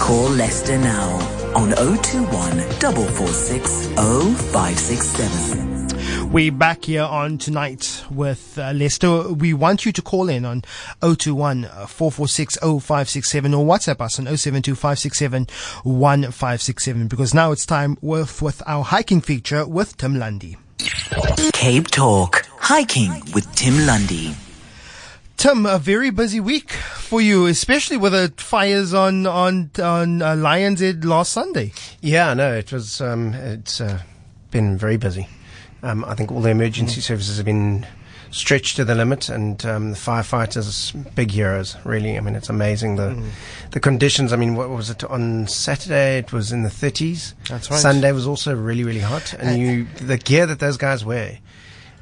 Call Lester now on 021 446 0567. We're back here on tonight with uh, Lester. We want you to call in on 021 446 0567 or WhatsApp us on 072 567 1567 because now it's time with, with our hiking feature with Tim Lundy. Cape Talk. Hiking with Tim Lundy. Tim, a very busy week for you, especially with the fires on on on uh, Lions Head last Sunday. Yeah, no, it was. Um, it's uh, been very busy. Um, I think all the emergency services have been stretched to the limit, and um, the firefighters, big heroes, really. I mean, it's amazing the mm. the conditions. I mean, what was it on Saturday? It was in the 30s. That's right. Sunday was also really, really hot, and you the gear that those guys wear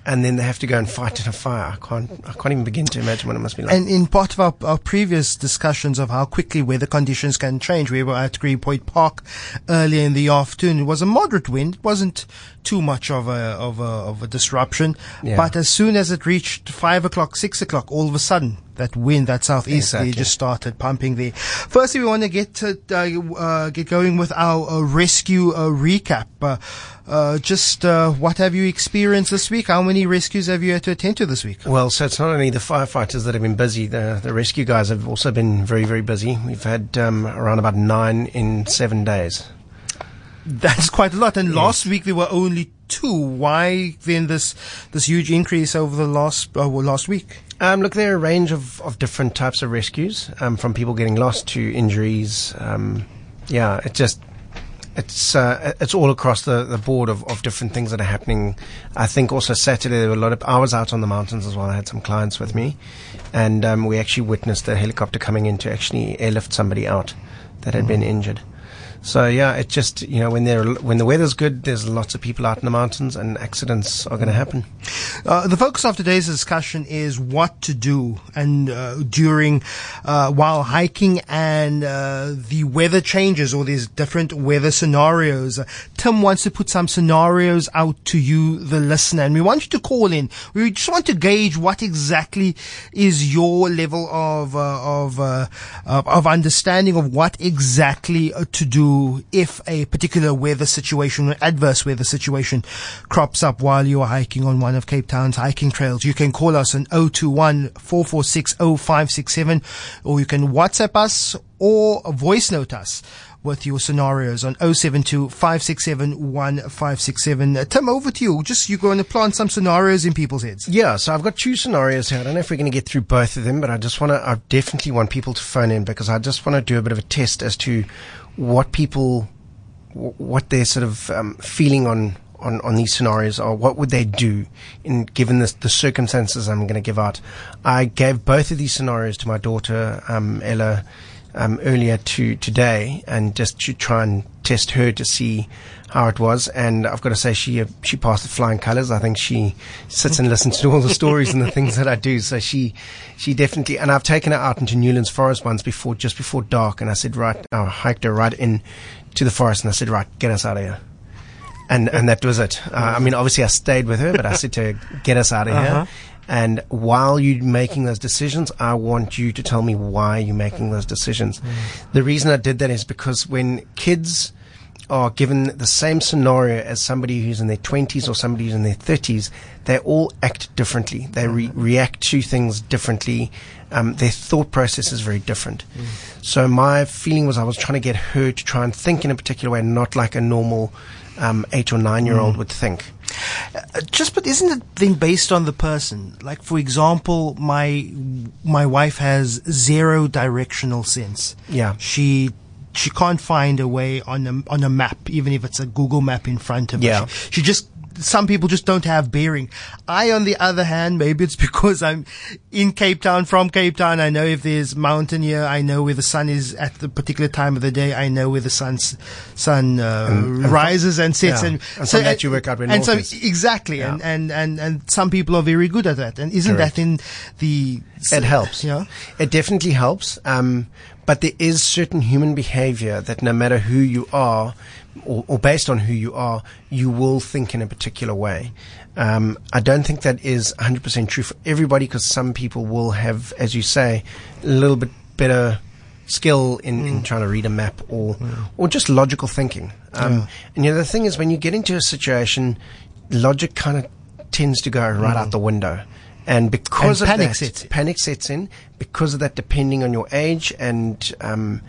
and then they have to go and fight in a fire. I can't, I can't even begin to imagine what it must be like. And in part of our, our previous discussions of how quickly weather conditions can change, we were at Green Point Park earlier in the afternoon. It was a moderate wind. It wasn't too much of a, of a, of a disruption. Yeah. But as soon as it reached five o'clock, six o'clock, all of a sudden, that wind, that southeasterly, exactly. just started pumping there. Firstly, we want to get to, uh, uh, get going with our uh, rescue uh, recap. Uh, uh, just what have you experienced this week? How many rescues have you had to attend to this week? Well, so it's not only the firefighters that have been busy. The the rescue guys have also been very very busy. We've had um, around about nine in seven days. That's quite a lot. And last week there were only two. Why then this this huge increase over the last uh, last week? Um, look, there are a range of, of different types of rescues, um, from people getting lost to injuries. Um, yeah, it just it's uh, it's all across the, the board of, of different things that are happening. I think also Saturday there were a lot of I was out on the mountains as well. I had some clients with me, and um, we actually witnessed a helicopter coming in to actually airlift somebody out that had mm-hmm. been injured. So yeah, it just you know when they when the weather's good, there's lots of people out in the mountains, and accidents are going to happen. Uh, the focus of today's discussion is what to do and uh, during uh, while hiking and uh, the weather changes or these different weather scenarios. Tim wants to put some scenarios out to you, the listener, and we want you to call in. We just want to gauge what exactly is your level of uh, uh, of of understanding of what exactly to do if a particular weather situation or adverse weather situation crops up while you are hiking on one of Cape Town's hiking trails. You can call us on 021 446 0567 or you can WhatsApp us or voice note us with your scenarios on 072 567 1567. Uh, Tim, over to you. Just you're going to plant some scenarios in people's heads. Yeah, so I've got two scenarios here. I don't know if we're going to get through both of them, but I just want to, I definitely want people to phone in because I just want to do a bit of a test as to what people, what they're sort of um, feeling on, on, on these scenarios are. What would they do in given the, the circumstances I'm going to give out? I gave both of these scenarios to my daughter, um, Ella, um, earlier to today, and just to try and test her to see how it was. And I've got to say, she uh, she passed the flying colours. I think she sits and listens to all the stories and the things that I do. So she she definitely. And I've taken her out into Newlands Forest once before, just before dark, and I said, right, I hiked her right in to the forest, and I said, right, get us out of here. And and that was it. Uh, I mean, obviously, I stayed with her, but I said to her, get us out of uh-huh. here. And while you're making those decisions, I want you to tell me why you're making those decisions. Mm. The reason I did that is because when kids are given the same scenario as somebody who's in their 20s or somebody who's in their 30s, they all act differently. They re- mm-hmm. react to things differently. Um, their thought process is very different. Mm. So my feeling was I was trying to get her to try and think in a particular way, not like a normal um, eight or nine year old mm. would think. Just, but isn't it then based on the person? Like, for example, my my wife has zero directional sense. Yeah, she she can't find a way on a on a map, even if it's a Google map in front of yeah. her. She, she just some people just don't have bearing. I, on the other hand, maybe it's because I'm in Cape Town, from Cape Town. I know if there's mountain here. I know where the sun is at the particular time of the day. I know where the sun's, sun uh, and, and rises and sets. Yeah. And, and so that you work out where and so exactly. Yeah. And, and, and, and some people are very good at that. And isn't Correct. that in the, it helps. Yeah. It definitely helps. Um, but there is certain human behavior that no matter who you are, or, or based on who you are, you will think in a particular way. Um, I don't think that is 100% true for everybody because some people will have, as you say, a little bit better skill in, in trying to read a map or or just logical thinking. Um, And you know the thing is when you get into a situation, logic kind of tends to go right out the window. And because And of panic that, sets in. panic sets in. Because of that, depending on your age and um,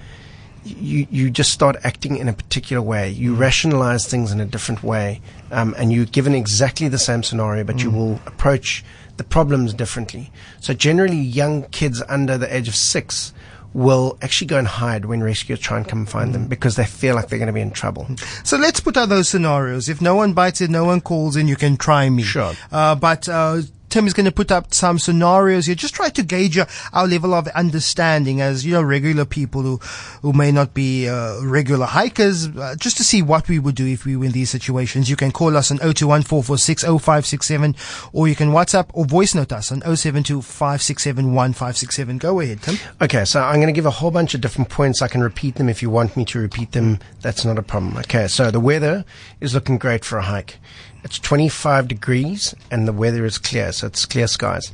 you you just start acting in a particular way. You Mm. rationalize things in a different way, um, and you're given exactly the same scenario, but Mm. you will approach the problems differently. So generally, young kids under the age of six will actually go and hide when rescuers try and come find Mm. them because they feel like they're going to be in trouble. So let's put out those scenarios. If no one bites it, no one calls in, you can try me. Sure. Uh, but, uh, Tim is going to put up some scenarios here. Just try to gauge our level of understanding as, you know, regular people who, who may not be, uh, regular hikers, uh, just to see what we would do if we were in these situations. You can call us on 0214460567 or you can WhatsApp or voice note us on 0725671567. Go ahead, Tim. Okay, so I'm going to give a whole bunch of different points. I can repeat them if you want me to repeat them. That's not a problem. Okay, so the weather is looking great for a hike. It's 25 degrees and the weather is clear, so it's clear skies.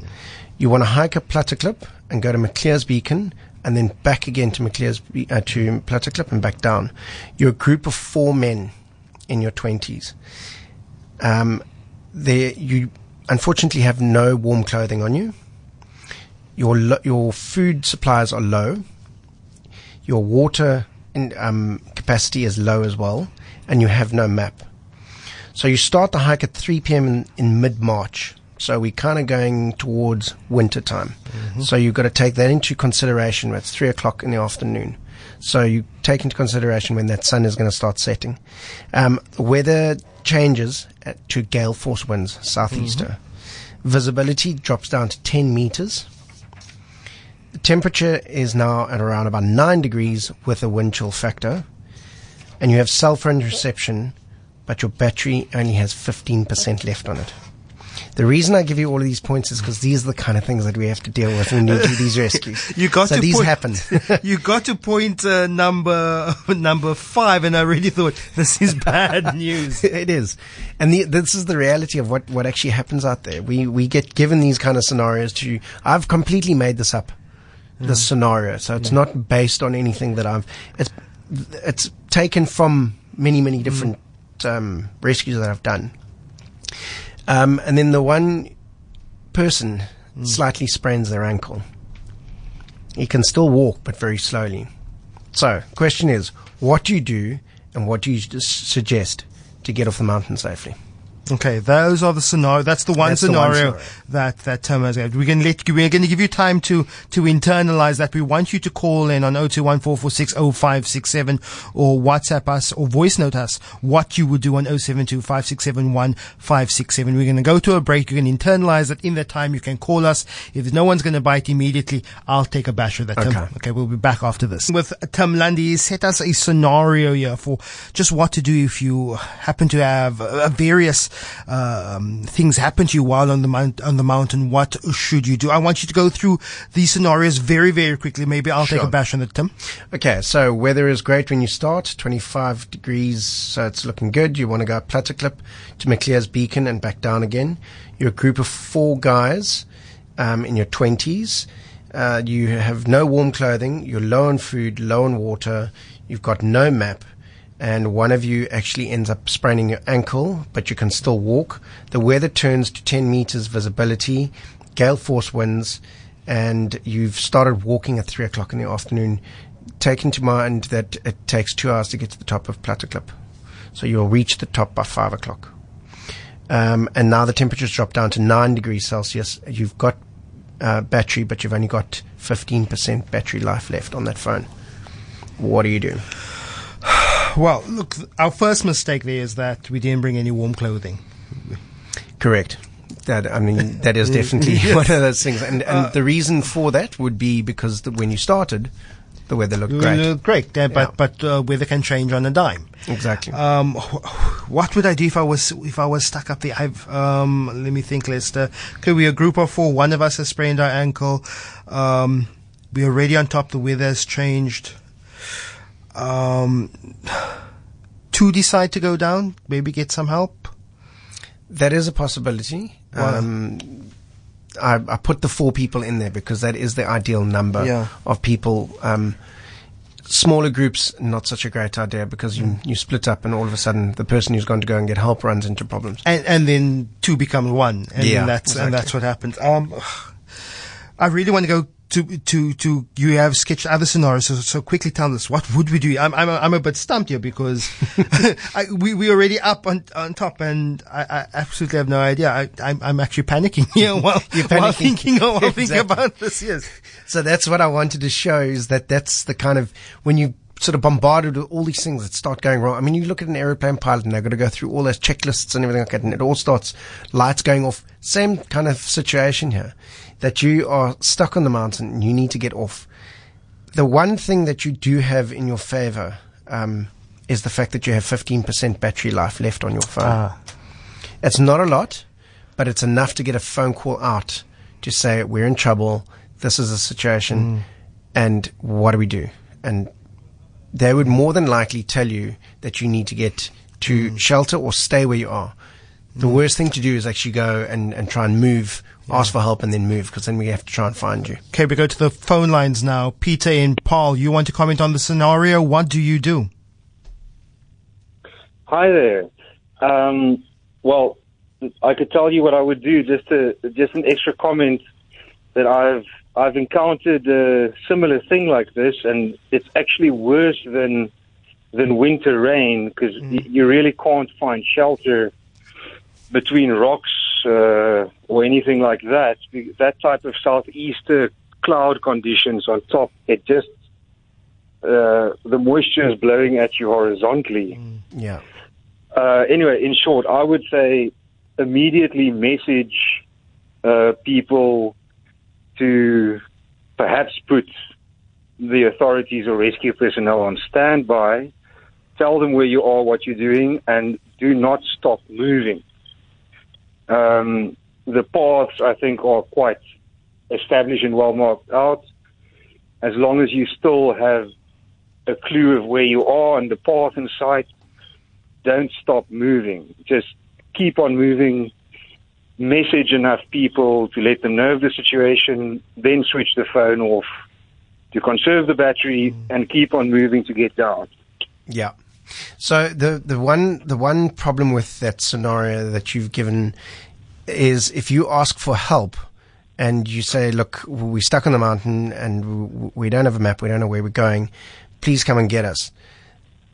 You want to hike up Platteklip and go to Maclear's Beacon and then back again to Maclear's uh, to Platteklip and back down. You're a group of four men in your 20s. Um, there, you unfortunately have no warm clothing on you your lo- your food supplies are low, your water in, um, capacity is low as well, and you have no map. So you start the hike at 3 p.m. in, in mid March. So we're kind of going towards winter time. So you've got to take that into consideration. It's three o'clock in the afternoon. So you take into consideration when that sun is going to start setting. Um, the weather changes at, to gale force winds, southeaster. Visibility drops down to 10 meters. The temperature is now at around about 9 degrees with a wind chill factor. And you have cell phone reception, but your battery only has 15% left on it. The reason I give you all of these points is because these are the kind of things that we have to deal with when we do these rescues. You got so to these point, happen. you got to point uh, number number five, and I really thought this is bad news. it is, and the, this is the reality of what, what actually happens out there. We we get given these kind of scenarios to. I've completely made this up, this scenario, so it's not based on anything that I've. It's it's taken from many many different um, rescues that I've done. Um, and then the one person slightly sprains their ankle. He can still walk, but very slowly. So, question is, what do you do, and what do you suggest to get off the mountain safely? Okay, those are the scenario. That's the one That's the one scenario scenario. that that Tim has. We're going to let you, we're going to give you time to to internalize that. We want you to call in on 0214460567 or WhatsApp us or voice note us what you would do on 0725671567. We're going to go to a break. You can internalize that. In that time, you can call us. If no one's going to bite immediately, I'll take a bash of that. Tim. Okay. Okay, we'll be back after this. With Tim Lundy, he set us a scenario here for just what to do if you happen to have uh, various um, things happen to you while on the mount on the mountain. What should you do? I want you to go through these scenarios very, very quickly. Maybe I'll take a bash on it, Tim. Okay, so weather is great when you start, 25 degrees, so it's looking good. You want to go up Platteklip to Maclear's Beacon and back down again. You're a group of four guys um, in your 20s. Uh, you have no warm clothing. You're low on food, low on water. You've got no map. And one of you actually ends up spraining your ankle, but you can still walk. The weather turns to 10 meters visibility, gale force winds, and you've started walking at 3 o'clock in the afternoon. Take into mind that it takes two hours to get to the top of Platteklip. So you'll reach the top by 5 o'clock. Um, and now the temperature's dropped down to 9 degrees Celsius. You've got uh, battery, but you've only got 15% battery life left on that phone. What do you do? Well, look, our first mistake there is that we didn't bring any warm clothing. Correct. That I mean, that is definitely one of those things, and and the reason for that would be because the, when you started, the weather looked great. Uh, great, uh, but Yeah. but uh, weather can change on a dime. Exactly. Um, what would I do if I was if I was stuck up there? I've um, let me think, Lester. Okay, we're a group of four. One of us has sprained our ankle. Um, we're already on top. The weather has changed. Um, two decide to go down. Maybe get some help. that is a possibility. Wow. Um, I, I put the four people in there because that is the ideal number Yeah. of people. Um, smaller groups, not such a great idea because you, you split up and all of a sudden the person who's going to go and get help runs into problems. and and then two becomes one, and Yeah, then that's and that's what happens. Um, I really want to go to to to you have sketched other scenarios, so, so quickly tell us what would we do? I'm I'm a, I'm a bit stumped here because I, we we already up on on top, and I, I absolutely have no idea. I I'm, I'm actually panicking here while You're while panicking. thinking while thinking about this. Yes. So that's what I wanted to show is that that's the kind of when you sort of bombarded with all these things that start going wrong. I mean, you look at an aeroplane pilot and they've got to go through all those checklists and everything like that, and it all starts lights going off. Same kind of situation here that you are stuck on the mountain and you need to get off. The one thing that you do have in your favor um, is the fact that you have 15% battery life left on your phone. Ah. It's not a lot, but it's enough to get a phone call out to say we're in trouble. This is a situation, and what do we do? And they would more than likely tell you that you need to get to shelter or stay where you are. The worst thing to do is actually go and, and try and move, ask for help, and then move because then we have to try and find you. Okay, we go to the phone lines now. Peter and Paarl, you want to comment on the scenario? What do you do? Hi there. Um, well, I could tell you what I would do. Just to just an extra comment that I've I've encountered a similar thing like this, and it's actually worse than than winter rain because y- you really can't find shelter between rocks uh, or anything like that. That type of southeaster cloud conditions on top, it just uh, the moisture is blowing at you horizontally. Yeah. Uh, anyway, in short, I would say immediately message uh, people to perhaps put the authorities or rescue personnel on standby. Tell them where you are, what you're doing, and do not stop moving. Um, the paths, I think, are quite established and well marked out. As long as you still have a clue of where you are and the path in sight, don't stop moving. Just keep on moving. Message enough people to let them know of the situation, then switch the phone off to conserve the battery and keep on moving to get down. Yeah. So the the one the one problem with that scenario that you've given is if you ask for help and you say, "Look, we're stuck on the mountain and we don't have a map, we don't know where we're going. Please come and get us."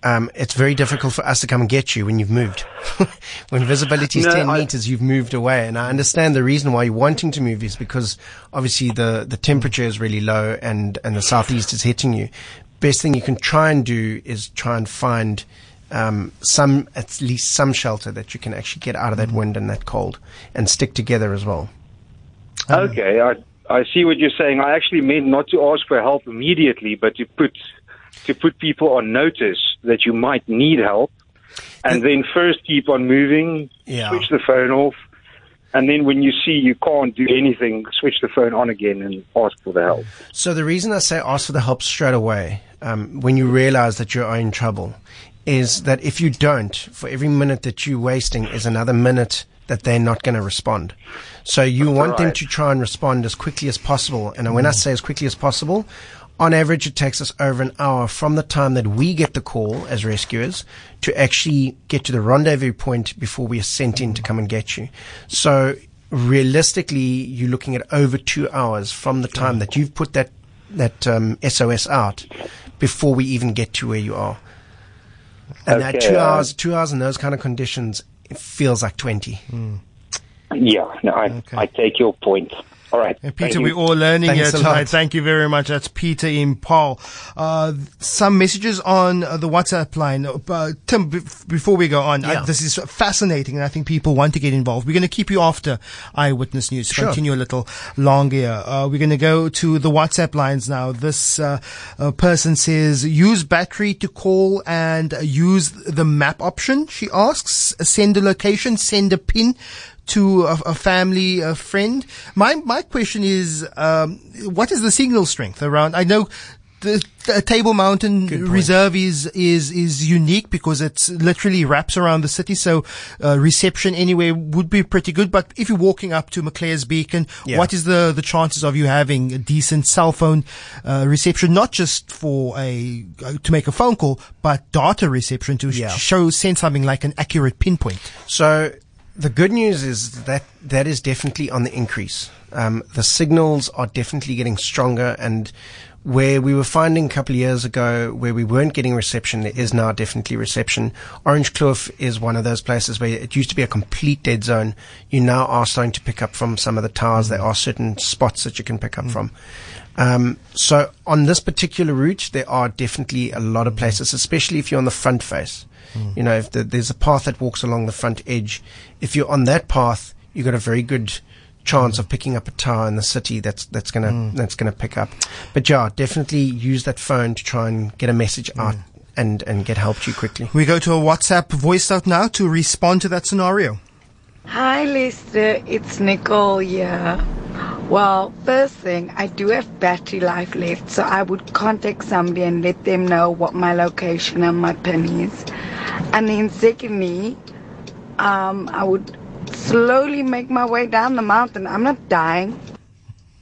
Um, it's very difficult for us to come and get you when you've moved. when visibility is No, 10 I- meters, you've moved away. And I understand the reason why you're wanting to move is because obviously the, the temperature is really low and, and the southeast is hitting you. Best thing you can try and do is try and find um, some, at least some shelter that you can actually get out of that wind and that cold and stick together as well. Okay, I I see what you're saying. I actually meant not to ask for help immediately, but to put to put people on notice that you might need help, and then first keep on moving, Yeah. switch the phone off, and then when you see you can't do anything, switch the phone on again and ask for the help. So the reason I say ask for the help straight away, um, when you realize that you're in trouble, is that if you don't, for every minute that you're wasting is another minute that they're not going to respond. So you want them to try and respond as quickly as possible. And when I say as quickly as possible, on average, it takes us over an hour from the time that we get the call as rescuers to actually get to the rendezvous point before we are sent in to come and get you. So realistically, you're looking at over two hours from the time that you've put that that um, SOS out before we even get to where you are. And that two uh, hours, two hours in those kind of conditions, it feels like twenty. Yeah, no, I, I take your point. All right, And Peter, you. we're all learning Thanks here tonight. Thank you very much. That's Peter in Paarl. Uh, some messages on uh, the WhatsApp line. Uh, Tim, b- before we go on, Yeah. I, this is fascinating, and I think people want to get involved. We're going to keep you after Eyewitness News. to Sure. Continue a little longer. Uh, we're going to go to the WhatsApp lines now. This uh, uh, person says, use battery to call and uh, use the map option. She asks, send a location, send a pin to a, a family, a friend. My my question is, um, what is the signal strength around? I know the, the Table Mountain Reserve is is is unique because it's literally wraps around the city, so uh, reception anywhere would be pretty good. But if you're walking up to Maclear's Beacon, Yeah. what is the the chances of you having a decent cell phone uh, reception, not just for a uh, to make a phone call, but data reception to sh- Yeah. show send something like an accurate pinpoint? So the good news is that that is definitely on the increase. Um, the signals are definitely getting stronger, and where we were finding a couple of years ago where we weren't getting reception, there is now definitely reception. Orange Kloof is one of those places where it used to be a complete dead zone. You now are starting to pick up from some of the towers. There are certain spots that you can pick up from. Um, so on this particular route, there are definitely a lot of places, especially if you're on the front face. Mm. You know, if the, there's a path that walks along the front edge, if you're on that path, you've got a very good chance of picking up a tower in the city that's that's gonna mm. that's gonna pick up. But yeah, definitely use that phone to try and get a message mm. out and and get help to you quickly. We go to a WhatsApp voice out now to respond to that scenario. Hi, Lester. It's Nicole here. Well, first thing, I do have battery life left, so I would contact somebody and let them know what my location and my pin is. And then, secondly, um, I would slowly make my way down the mountain. I'm not dying.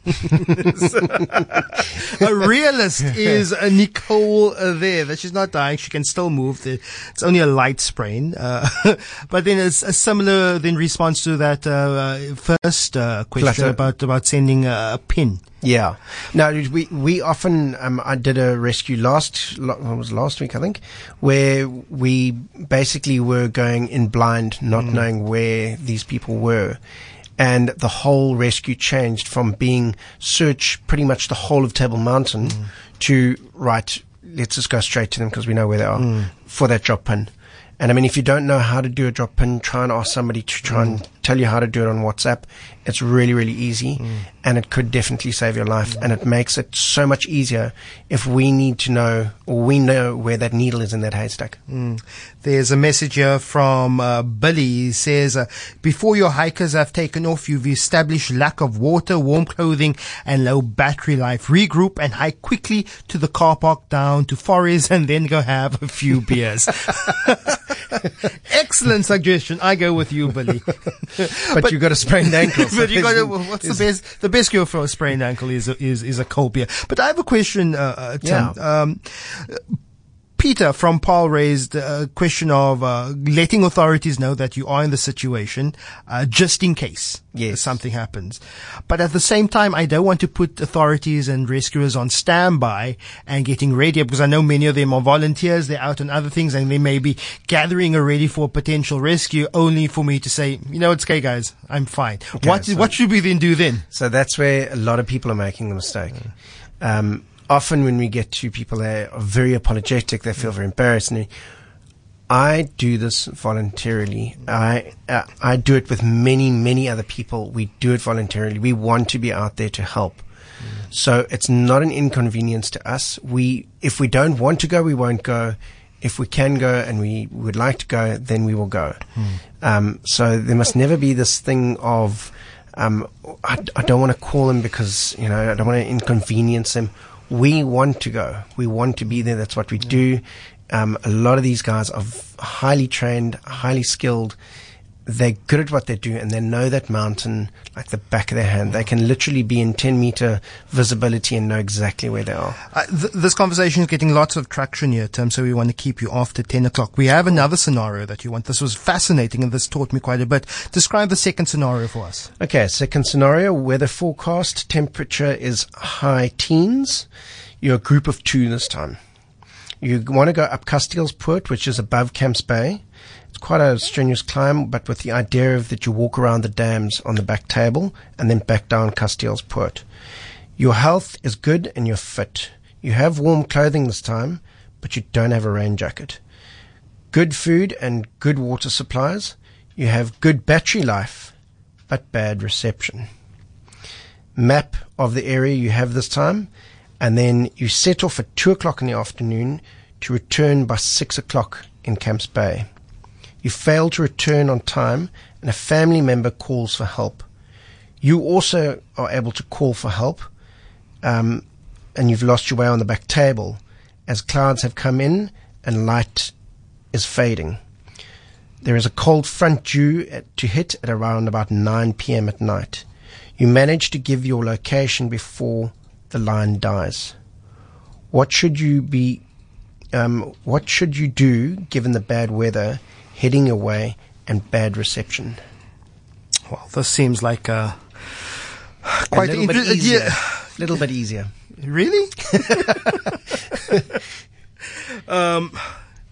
a realist is uh, Nicole uh, there. That she's not dying. She can still move. The, it's only a light sprain. Uh, but then it's a similar then response to that uh, uh, first uh, question about about sending a, a pin. Yeah. Now we we often um, I did a rescue last was last week I think, where we basically were going in blind, not knowing where these people were. And the whole rescue changed from being search pretty much the whole of Table Mountain mm. to right, let's just go straight to them because we know where they are mm. for that drop pin. And I mean, if you don't know how to do a drop pin, try and ask somebody to try mm. and tell you how to do it on WhatsApp. It's really, really easy and it could definitely save your life. And it makes it so much easier if we need to know or we know where that needle is in that haystack. There's a message here from uh, Billy. He says, uh, before your hikers have taken off, you've established lack of water, warm clothing, and low battery life. Regroup and hike quickly to the car park down to Forest and then go have a few beers. Excellent suggestion. I go with you, Billy. But, you've got a sprained ankle. so but you got to, what's the best? The best cure for a sprained ankle is a, is is a cold beer. But I have a question, uh, uh, Tim. Yeah. Um, Peter from Paarl raised a question of uh, letting authorities know that you are in the situation, uh, just in case Yes. something happens. But at the same time, I don't want to put authorities and rescuers on standby and getting ready because I know many of them are volunteers. They're out on other things and they may be gathering already for a potential rescue only for me to say, you know, it's okay, guys. I'm fine. what, so- what should we then do then? So that's where a lot of people are making the mistake. Um, often when we get to people that are very apologetic, they feel very embarrassed. And I do this voluntarily. I uh, I do it with many many other people. We do it voluntarily. We want to be out there to help. So it's not an inconvenience to us. We if we don't want to go, we won't go. If we can go and we would like to go, then we will go. Um, so there must never be this thing of um, I, I don't want to call him because you know I don't want to inconvenience them. We want to go. We want to be there. That's what we do. Um, a lot of these guys are highly trained, highly skilled. They're good at what they do, and they know that mountain like the back of their hand. They can literally be in 10 meter visibility and know exactly where they are. Uh, th- this conversation is getting lots of traction here, Tim, so we want to keep you after 10 o'clock. We have another scenario that you want. This was fascinating and this taught me quite a bit. Describe the second scenario for us. Okay, second scenario weather forecast temperature is high teens. You're a group of two this time. You want to go up Kasteelspoort, which is above Camps Bay. It's quite a strenuous climb, but with the idea of that you walk around the dams on the back table and then back down Kasteelspoort, Your health is good and you're fit. You have warm clothing this time, but you don't have a rain jacket. Good food and good water supplies. You have good battery life, but bad reception. Map of the area you have this time, and then you set off at two o'clock in the afternoon to return by six o'clock in Camps Bay. You fail to return on time, and a family member calls for help. You also are able to call for help. Um, and you've lost your way on the back table as clouds have come in and light is fading. There is a cold front due at, to hit at around about 9 p.m. at night. You manage to give your location before the line dies. What should you be? Um, what should you do given the bad weather, heading away, and bad reception? Well, this seems like uh, A quite little bit inter- easier. yeah. little bit easier. Really? um,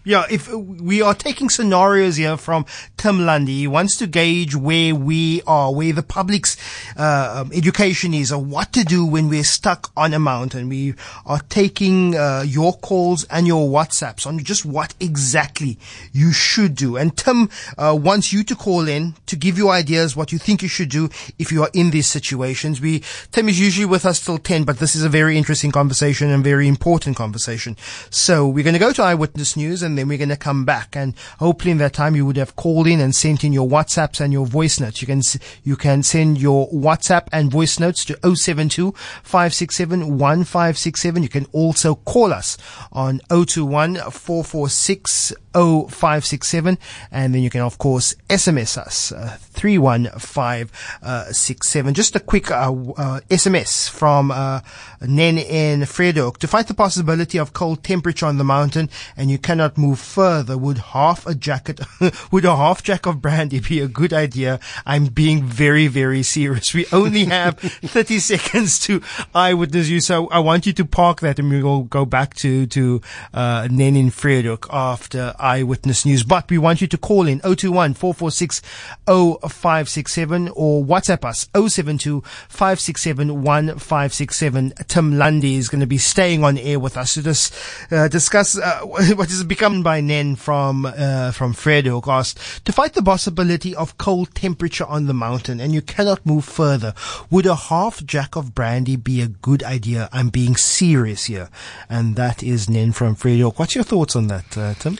yeah, if we are taking scenarios here from Tim Lundy, he wants to gauge where we are, where the public's uh, um, education is, or what to do when we're stuck on a mountain. We are taking uh, your calls and your WhatsApps on just what exactly you should do. And Tim uh, wants you to call in to give you ideas what you think you should do if you are in these situations. We Tim is usually with us till ten, but this is a very interesting conversation and very important conversation. So we're going to go to Eyewitness News and then we're going to come back. And hopefully in that time you would have called in and sent in your WhatsApps and your voice notes. You can you can send your WhatsApp and voice notes to 072 567 1567. You can also call us on 021 446 0567 and then you can of course SMS us uh, 31567 just a quick uh, uh, SMS from uh, Nen in Fredok to fight the possibility of cold temperature on the mountain and you cannot move further would half a jacket would a half jack of brandy be a good idea? I'm being very very serious. We only have 30 seconds to eyewitness you so I want you to park that and we will go back to to uh, Nen in Fredok after eyewitness news but we want you to call in 021 446 0567 or WhatsApp us 072 567 1567 Tim Lundy is going to be staying on air with us to uh, discuss uh, what has become by Nen from uh, from Fredok asked to fight the possibility of cold temperature on the mountain and you cannot move further. Would a half jack of brandy be a good idea? I'm being serious here, and that is Nen from Fredok. What's your thoughts on that, uh, Tim?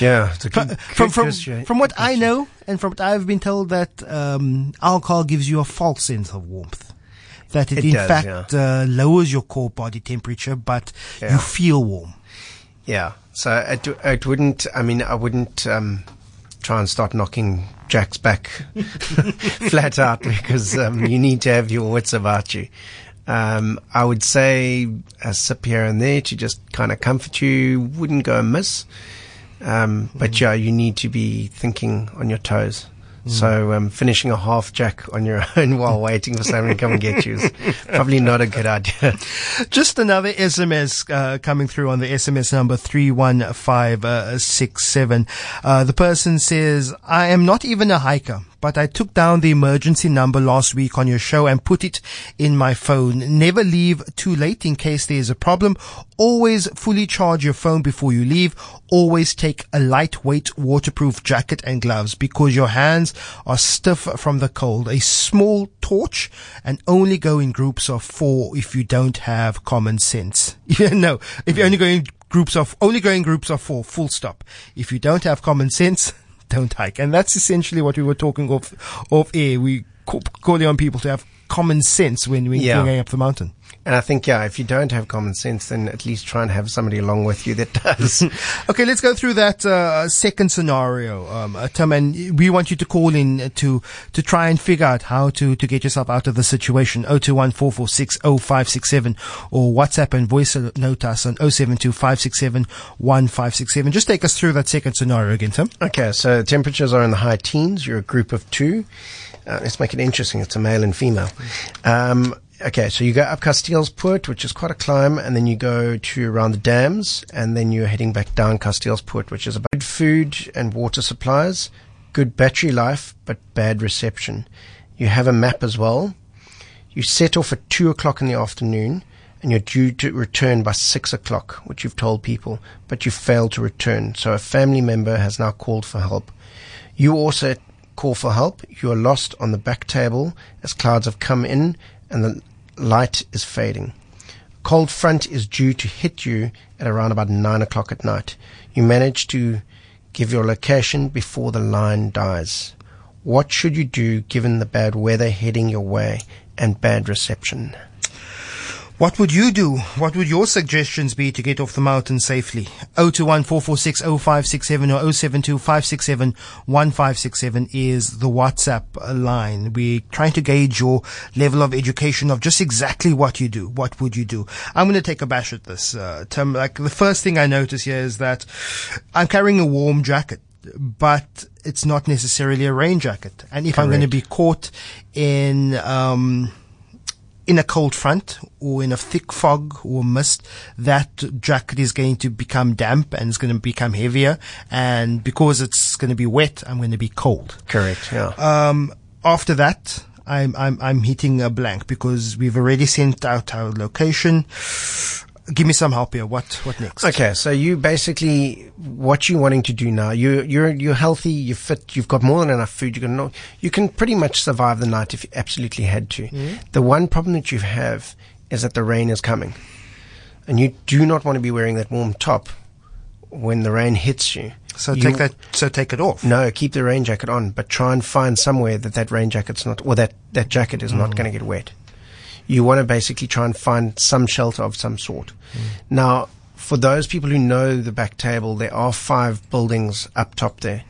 Yeah, it's a good, from from, question. from what I know and from what I've been told that um, alcohol gives you a false sense of warmth. That it, It in does, fact uh, lowers your core body temperature, but Yeah. you feel warm. Yeah. So it, it wouldn't, I mean, I wouldn't um, try and start knocking Jack's back flat out because um, you need to have your wits about you. Um, I would say a sip here and there to just kind of comfort you wouldn't go amiss. Um, but yeah, you need to be thinking on your toes. So um, finishing a half jack on your own while waiting for someone to come and get you is probably not a good idea. Just another SMS uh, coming through on the SMS number 31567. Uh, the person says, I am not even a hiker, but I took down the emergency number last week on your show and put it in my phone. Never leave too late in case there is a problem. Always fully charge your phone before you leave. Always take a lightweight waterproof jacket and gloves because your hands are stiff from the cold. A small torch and only go in groups of four if you don't have common sense. No, if you're only going groups of, only go in groups of four, full stop. If you don't have common sense, don't hike. And that's essentially what we were talking of, off air. We call, calling on people to have common sense when, when Yeah. going up the mountain. And I think, yeah, if you don't have common sense, then at least try and have somebody along with you that does. Okay, let's go through that uh, second scenario, um, uh, Tim, and we want you to call in to to try and figure out how to, to get yourself out of the situation. 021 446 0567 or WhatsApp and voice note us on 072 567 1567. Just take us through that second scenario again, Tim. okay, so temperatures are in the high teens. You're a group of two. Uh, let's make it interesting. It's a male and female. Um, okay, so you go up Kasteelspoort, which is quite a climb, and then you go to around the dams, and then you're heading back down Kasteelspoort, which is about good food and water supplies, good battery life, but bad reception. You have a map as well. You set off at two o'clock in the afternoon and you're due to return by six o'clock, which you've told people, but you fail to return. So a family member has now called for help. You also call for help. You are lost on the back table as clouds have come in and the light is fading. Cold front is due to hit you at around about nine o'clock at night. You manage to give your location before the line dies. What should you do given the bad weather heading your way and bad reception? What would you do? What would your suggestions be to get off the mountain safely? 021 446 0567 or 072 567 1567 is the WhatsApp line. We're trying to gauge your level of education of just exactly what you do. What would you do? I'm going to take a bash at this. Uh, term, like the first thing I notice here is that I'm carrying a warm jacket but it's not necessarily a rain jacket. And if I'm going to be caught in, um, in a cold front or in a thick fog or mist, that jacket is going to become damp and it's going to become heavier. And because it's going to be wet, I'm going to be cold. Correct. Yeah. Um, after that, I'm, I'm, I'm hitting a blank because we've already sent out our location give me some help here. What what next? Okay, so you basically what you're wanting to do now. You you're you're healthy. You're fit. You've got more than enough food. You can you can pretty much survive the night if you absolutely had to. Mm-hmm. The one problem that you have is that the rain is coming, and you do not want to be wearing that warm top when the rain hits you. So You- take that. So take it off. No, keep the rain jacket on, but try and find somewhere that that rain jacket's not, or that, that jacket is not going to get wet. You want to basically try and find some shelter of some sort. Now, for those people who know the back table, there are five buildings up top there.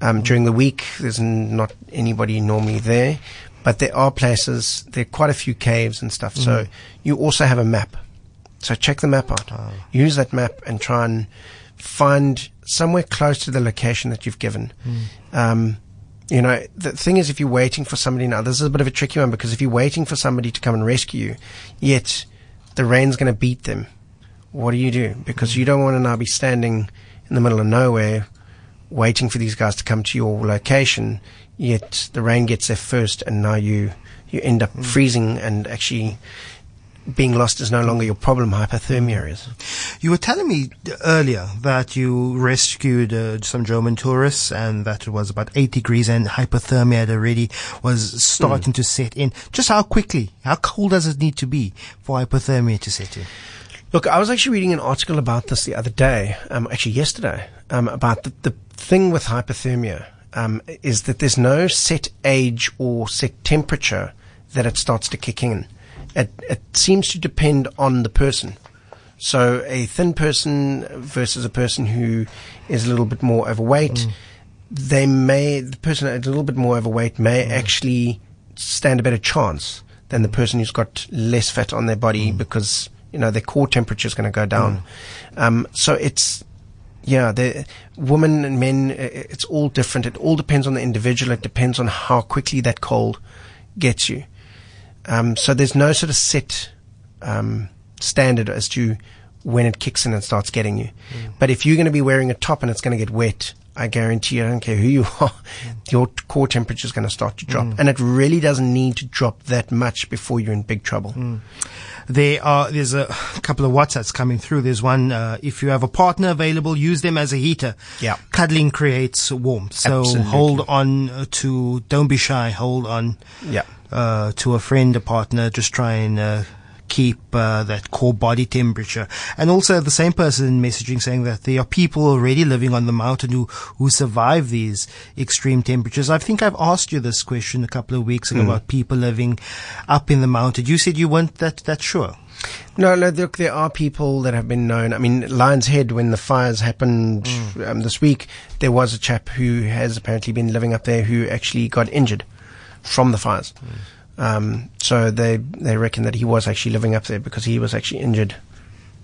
Um, during the week, there's n- not anybody normally there, but there are places, there are quite a few caves and stuff. So you also have a map. So check the map out. Use that map and try and find somewhere close to the location that you've given. Um, you know, the thing is, if you're waiting for somebody now, this is a bit of a tricky one because if you're waiting for somebody to come and rescue you, yet the rain's going to beat them, what do you do? Because you don't want to now be standing in the middle of nowhere waiting for these guys to come to your location, yet the rain gets there first and now you, you end up hmm. freezing and actually being lost is no longer your problem. Hypothermia is. You were telling me earlier that you rescued uh, some German tourists and that it was about eight degrees and hypothermia had already was starting to set in. Just how quickly, how cold does it need to be for hypothermia to set in? Look, I was actually reading an article about this the other day, um, actually yesterday, um, about the, the thing with hypothermia um, is that there's no set age or set temperature that it starts to kick in. It, it seems to depend on the person. So a thin person versus a person who is a little bit more overweight, mm. they may the person a little bit more overweight may mm. actually stand a better chance than the person who's got less fat on their body mm. because you know their core temperature is going to go down. Um, so it's yeah, the women and men, it's all different. It all depends on the individual. It depends on how quickly that cold gets you. Um, so there's no sort of set um, standard as to when it kicks in and starts getting you. But if you're going to be wearing a top and it's going to get wet, I guarantee you, I don't care who you are, your core temperature is going to start to drop. And it really doesn't need to drop that much before you're in big trouble. There are there's a couple of WhatsApps coming through. There's one uh, if you have a partner available, use them as a heater. Yeah. cuddling creates warmth. So Absolutely. hold on uh, to don't be shy. Hold on. Yeah. Uh, to a friend, a partner. Just try and. Uh, Keep uh, that core body temperature, and also the same person messaging saying that there are people already living on the mountain who who survive these extreme temperatures. I think I've asked you this question a couple of weeks ago about people living up in the mountain. You said you weren't that that sure. No, no, look, there are people that have been known. I mean, Lion's Head, when the fires happened um, this week, there was a chap who has apparently been living up there who actually got injured from the fires. Um, so they they reckon that he was actually living up there because he was actually injured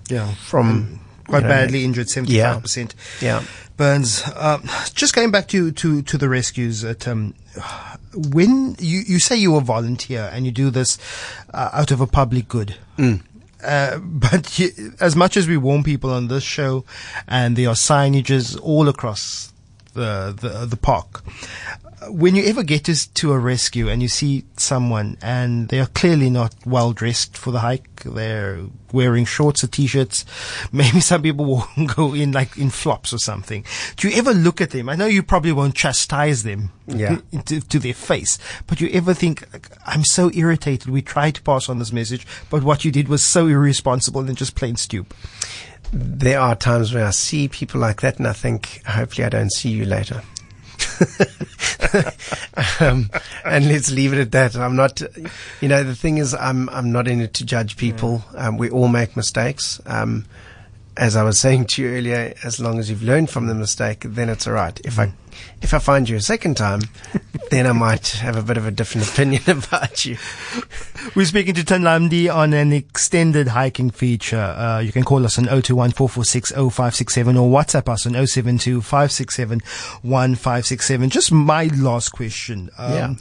Yeah, from quite you know, badly injured, seventy five percent. Yeah. Burns. Um, just going back to to to the rescues at um, when you you say you're a volunteer and you do this uh, out of a public good. Uh, but you, as much as we warn people on this show, and there are signages all across the the, the park, uh, when you ever get to, to a rescue and you see someone and they are clearly not well dressed for the hike, they're wearing shorts or t-shirts, maybe some people will go in like in flops or something. Do you ever look at them? I know you probably won't chastise them Yeah. to, to their face, but you ever think, I'm so irritated. We tried to pass on this message, but what you did was so irresponsible and just plain stupid. There are times where I see people like that and I think, hopefully I don't see you later. um, and let's leave it at that. I'm not, you know, the thing is, I'm I'm not in it to judge people. Um, we all make mistakes. Um, as I was saying to you earlier, as long as you've learned from the mistake, then it's all right. If I if I find you a second time, then I might have a bit of a different opinion about you. We're speaking to Tim Lundy on an extended hiking feature. Uh, you can call us on 021 446 0567 or WhatsApp us on 072 567 1567. Just my last question. Um, Yeah.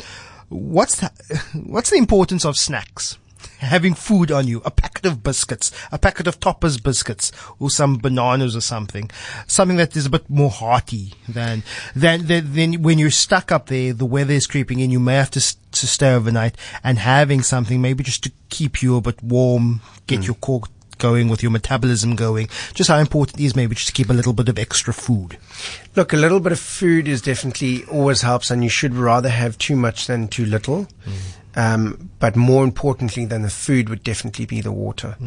What's the, what's the importance of snacks? Having food on you, a packet of biscuits, a packet of Toppers biscuits, or some bananas or something, something that is a bit more hearty than than than, than when you're stuck up there. The weather is creeping in. You may have to to stay overnight, and having something maybe just to keep you a bit warm, get hmm. your core going with your metabolism going. Just how important it is maybe just to keep a little bit of extra food. Look, a little bit of food is definitely always helps, and you should rather have too much than too little. Hmm. Um, but more importantly than the food would definitely be the water.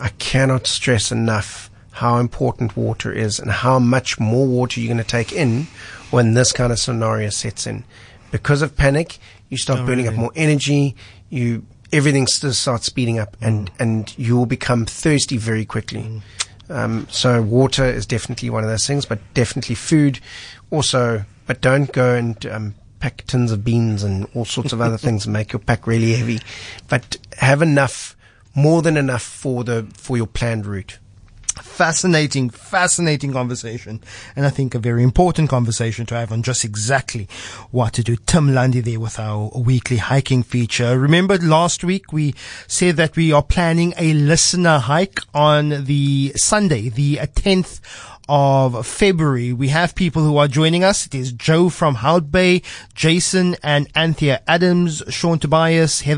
I cannot stress enough how important water is and how much more water you're going to take in when this kind of scenario sets in. Because of panic, you start burning up more energy. You everything starts speeding up, and and you will become thirsty very quickly. Um, so water is definitely one of those things, but definitely food also. But don't go and um, pack tins of beans and all sorts of other things and make your pack really heavy. But have enough, more than enough for the for your planned route. fascinating, fascinating conversation. And I think a very important conversation to have on just exactly what to do. Tim Lundy there with our weekly hiking feature. Remember last week we said that we are planning a listener hike on the Sunday, the 10th of February. We have people who are joining us. It is Joe from Hout Bay, Jason and Anthea Adams, Sean Tobias, Heather